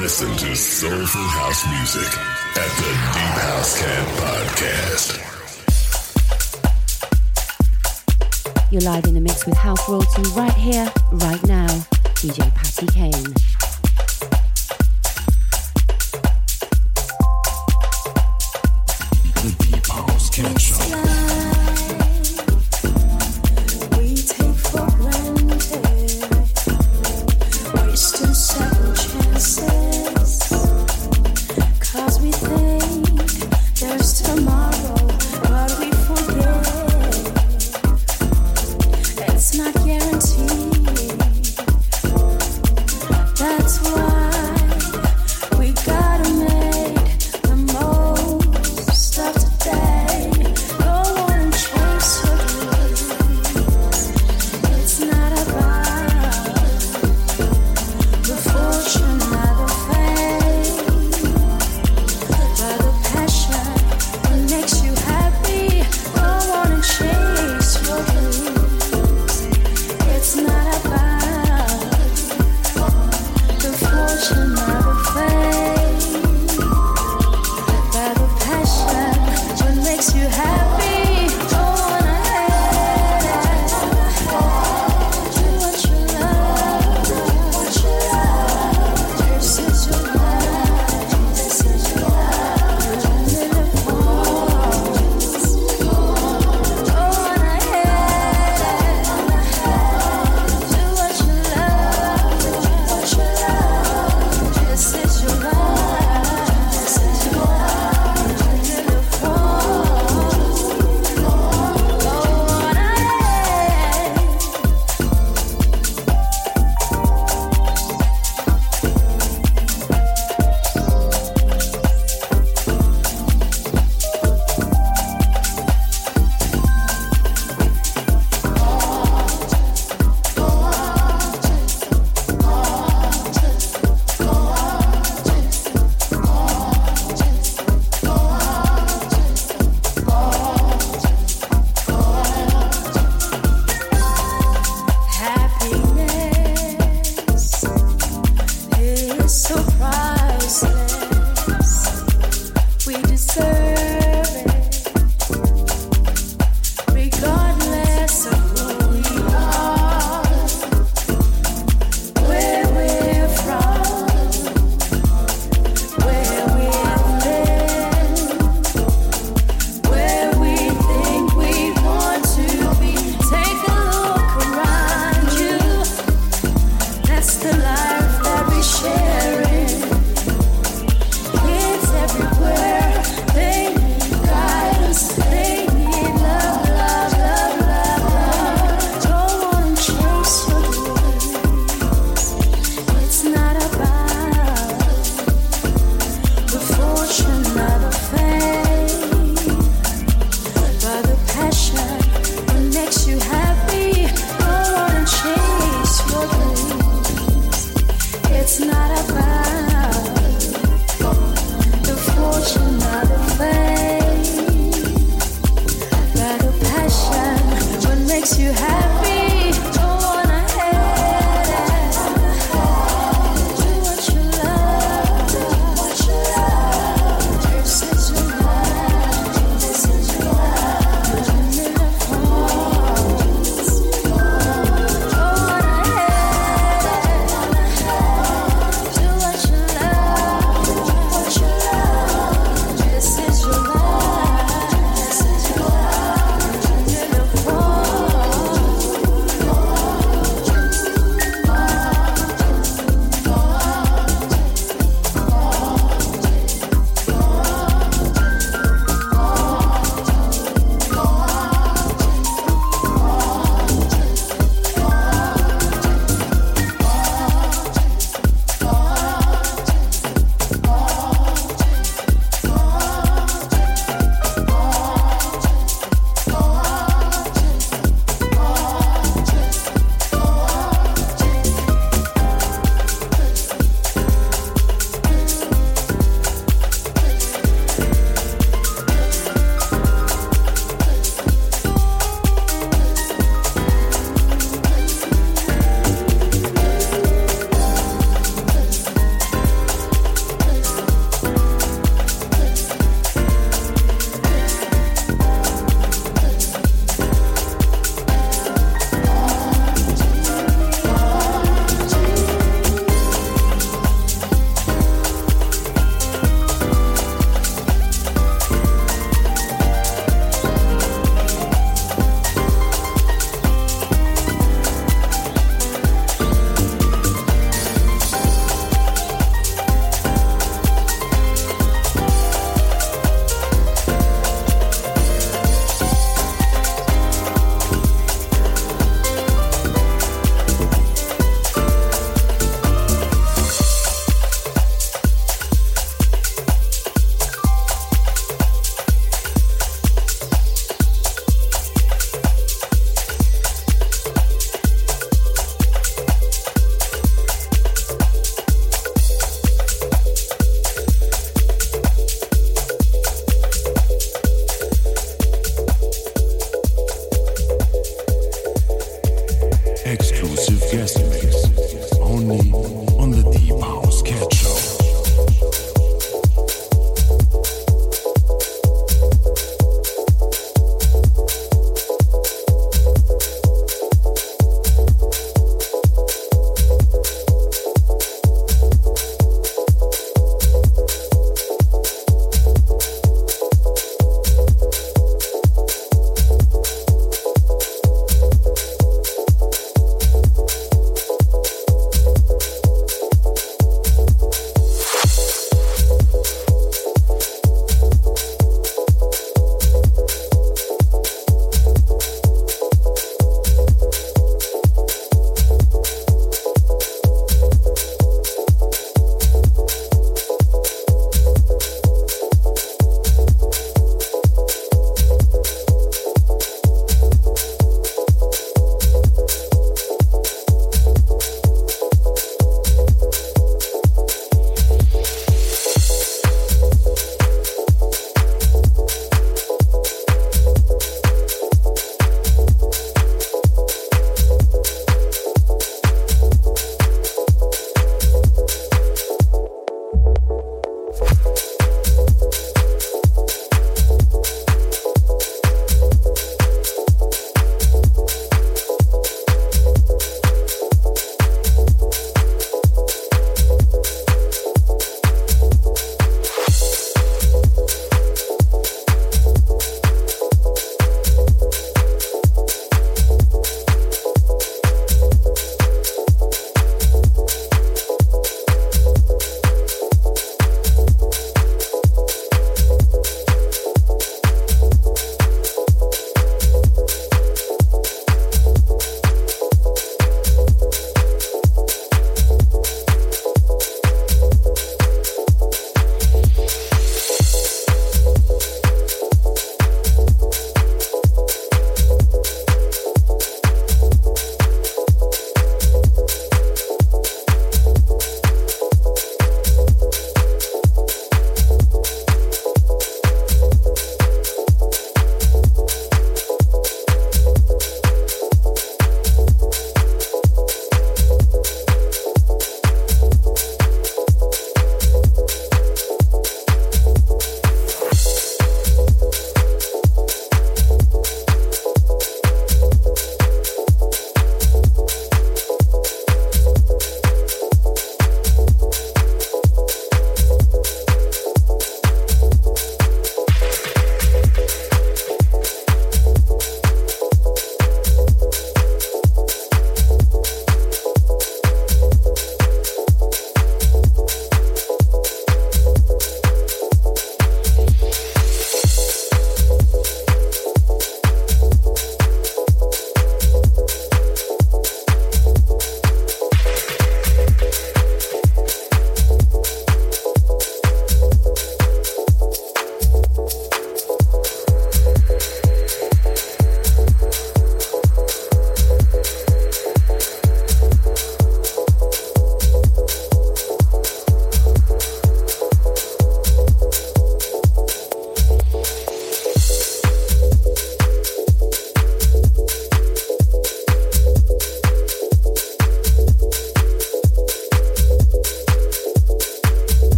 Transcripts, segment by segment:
Listen to soulful house music at the Deep House Cat Podcast. You're live in the mix with House Royalty right here, right now. DJ Patti Kane. The Deep House Cat.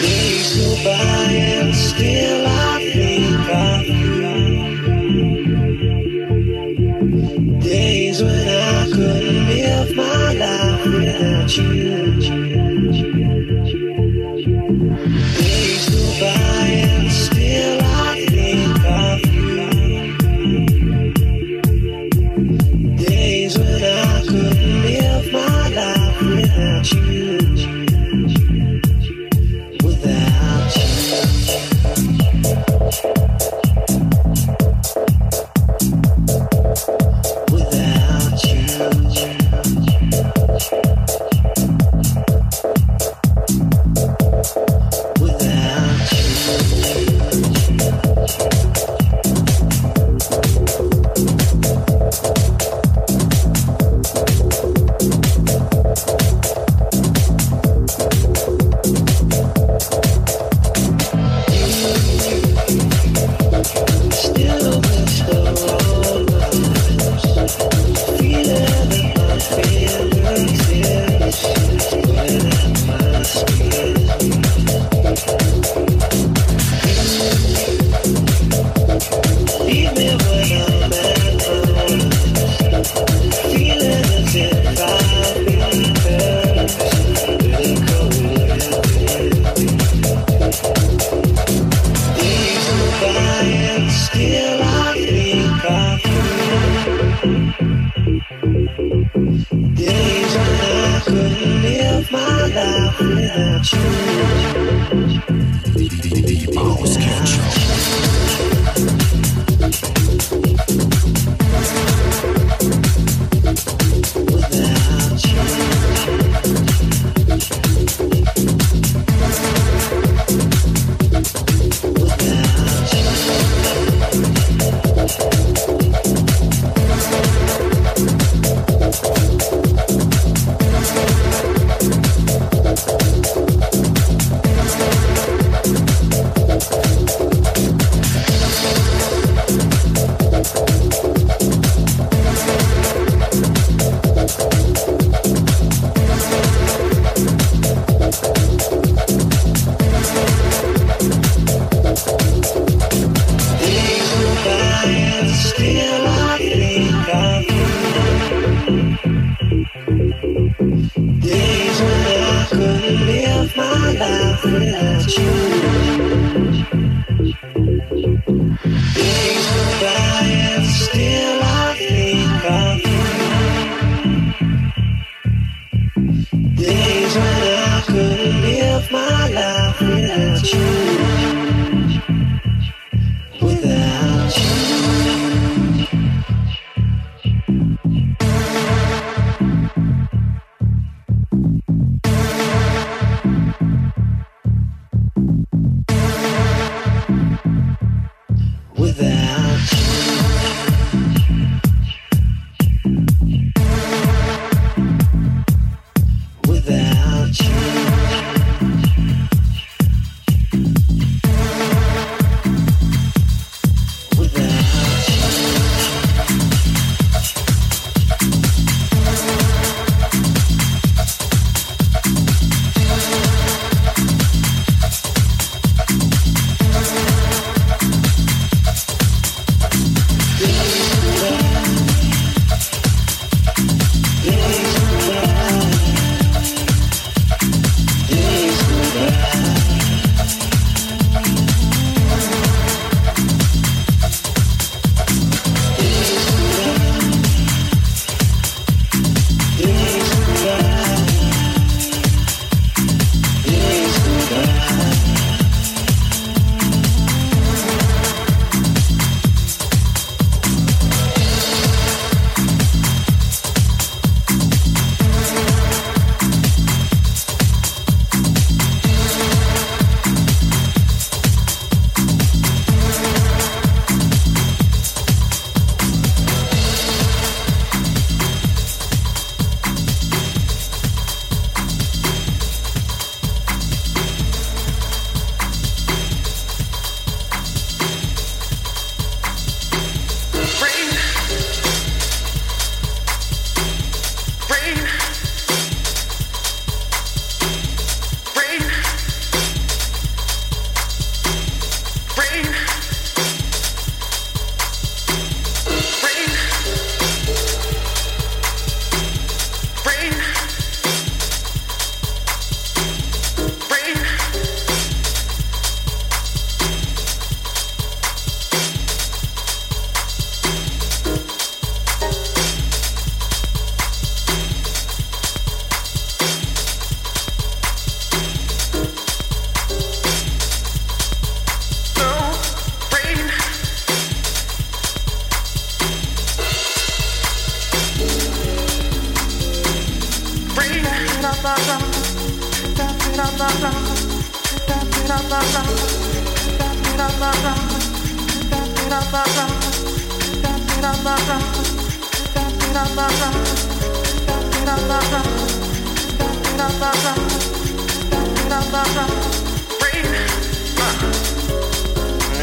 Days go by and still I think of you. Days when I couldn't live my life without you.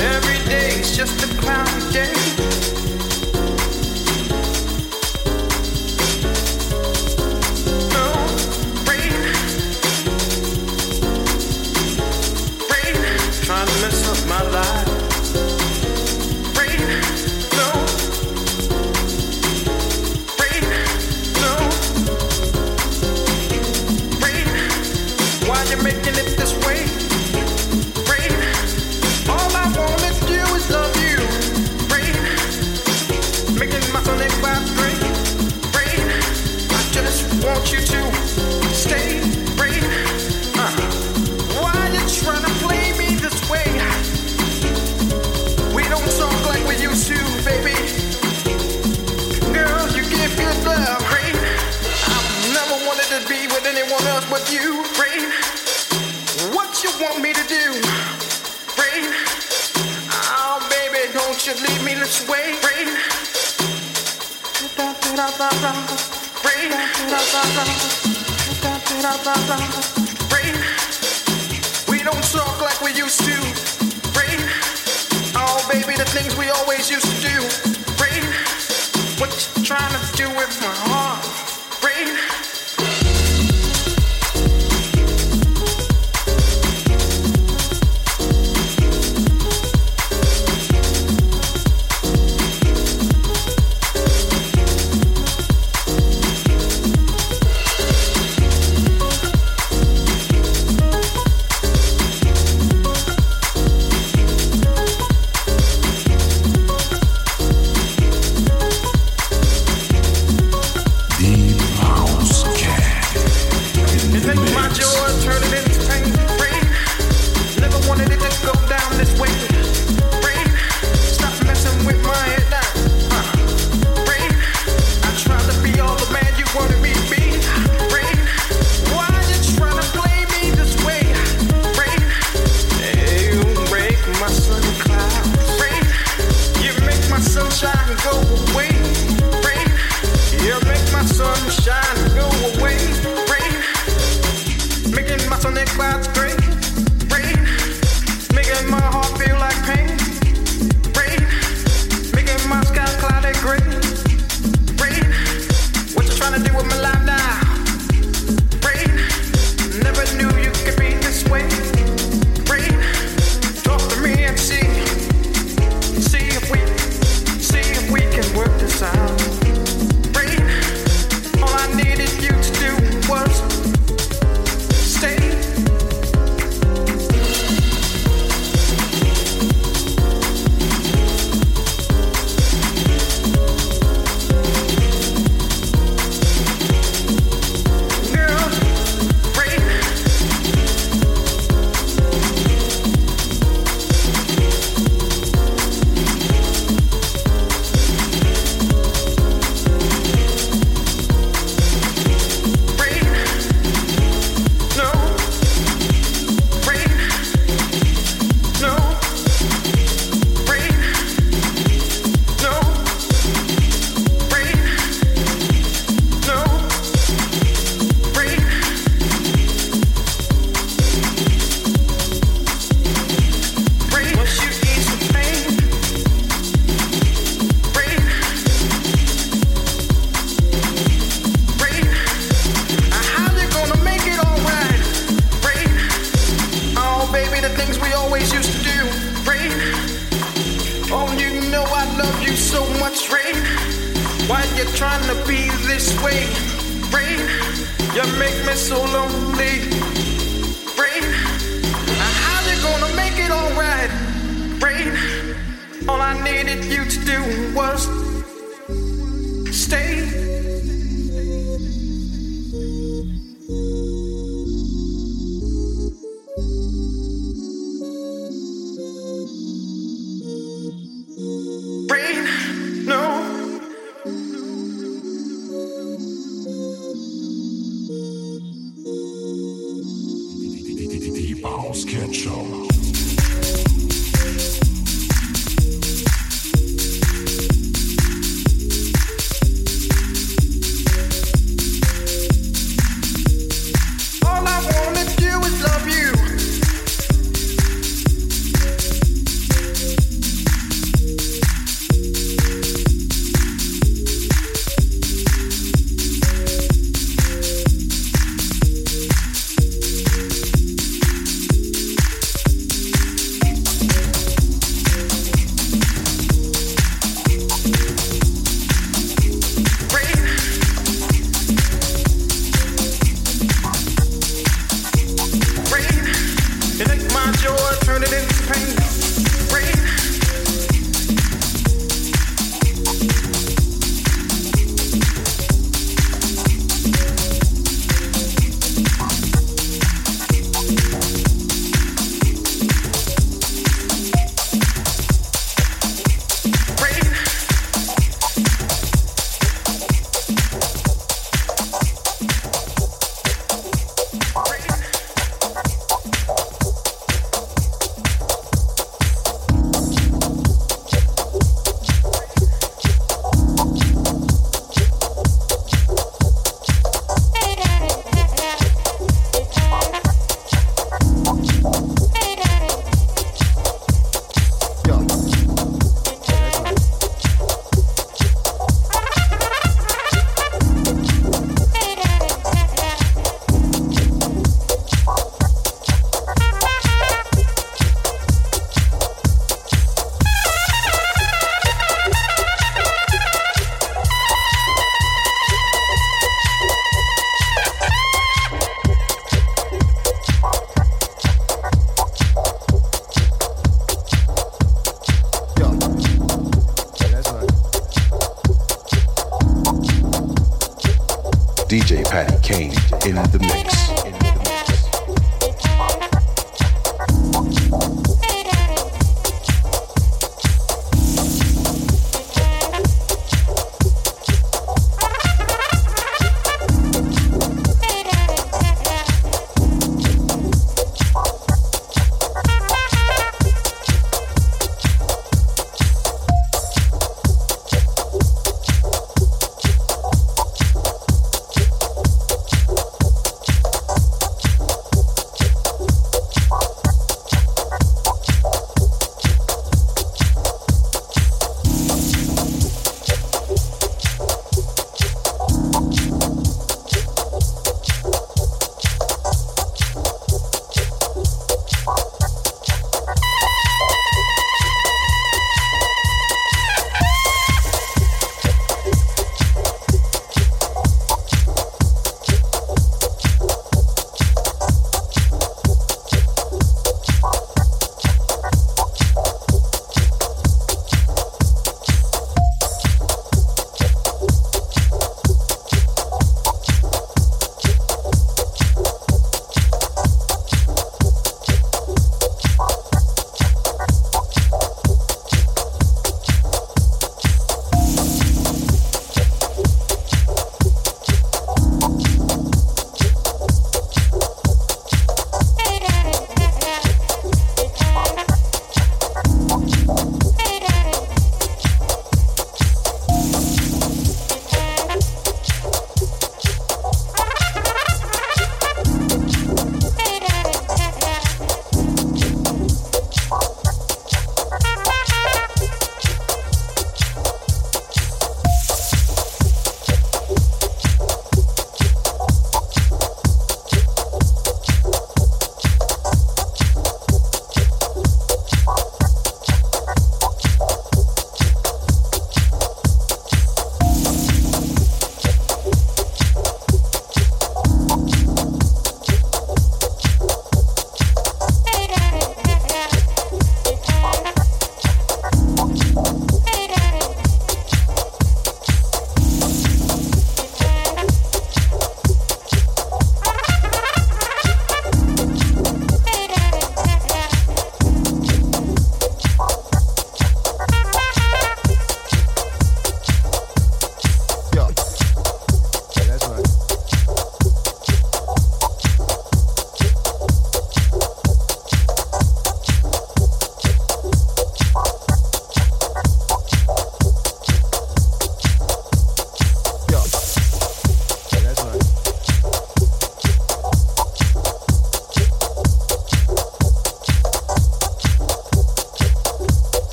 Every day is just a cloudy day. my life. you leave me, let's wait. Rain. Rain. We don't talk like we used to. Rain. Oh, baby, the things we always used to do. Rain. What you trying to do with my heart?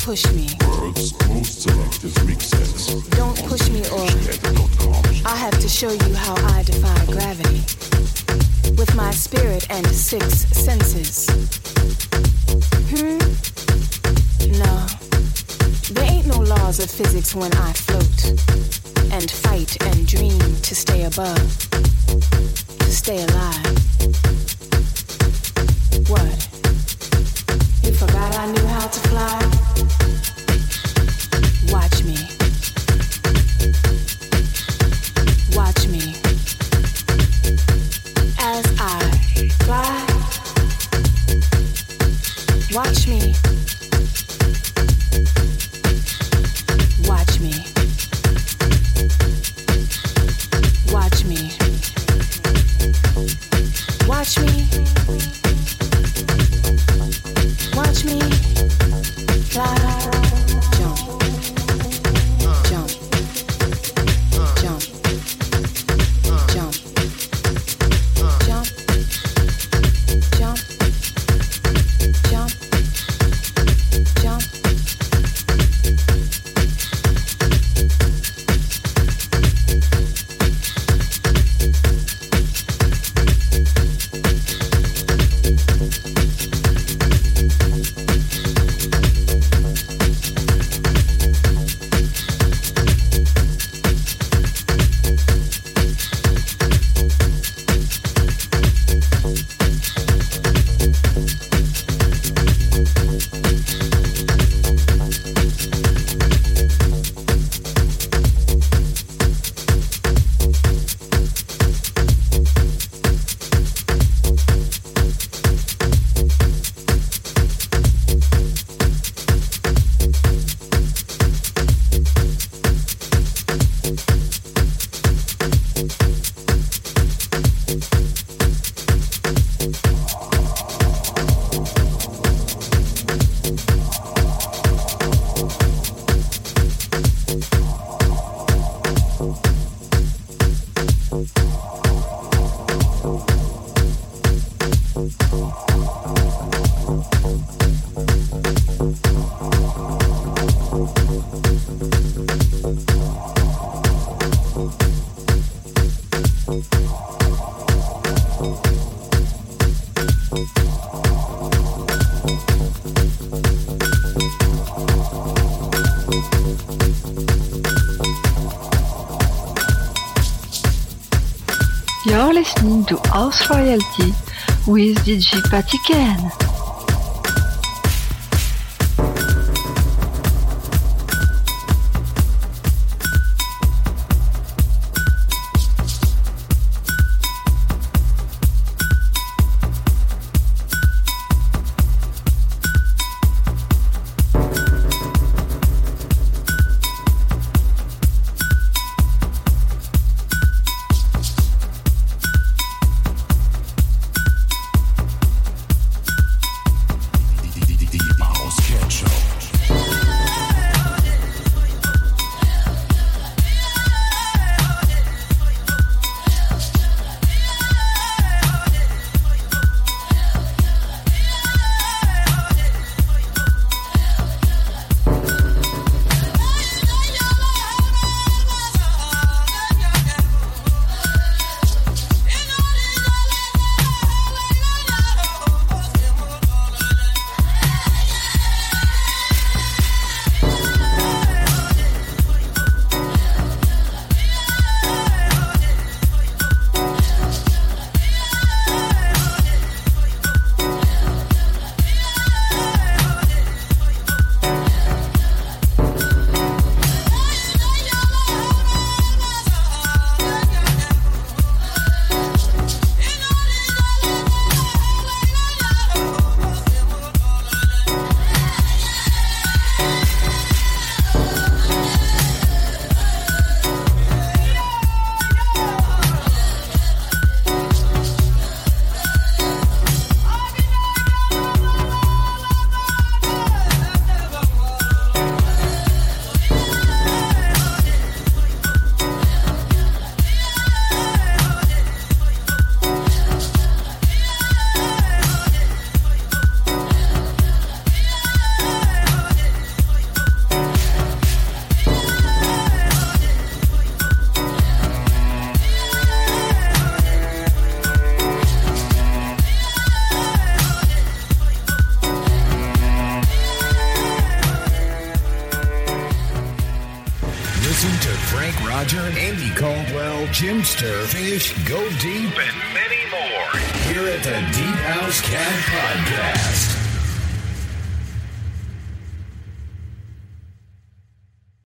Don't push me or I'll have to show you how I defy gravity. With my spirit and six senses. Hmm? No. There ain't no laws of physics when I float and fight and dream to stay above, to stay alive. What? Forgot I knew how to fly? Watch me. House Royalty with DJ Patty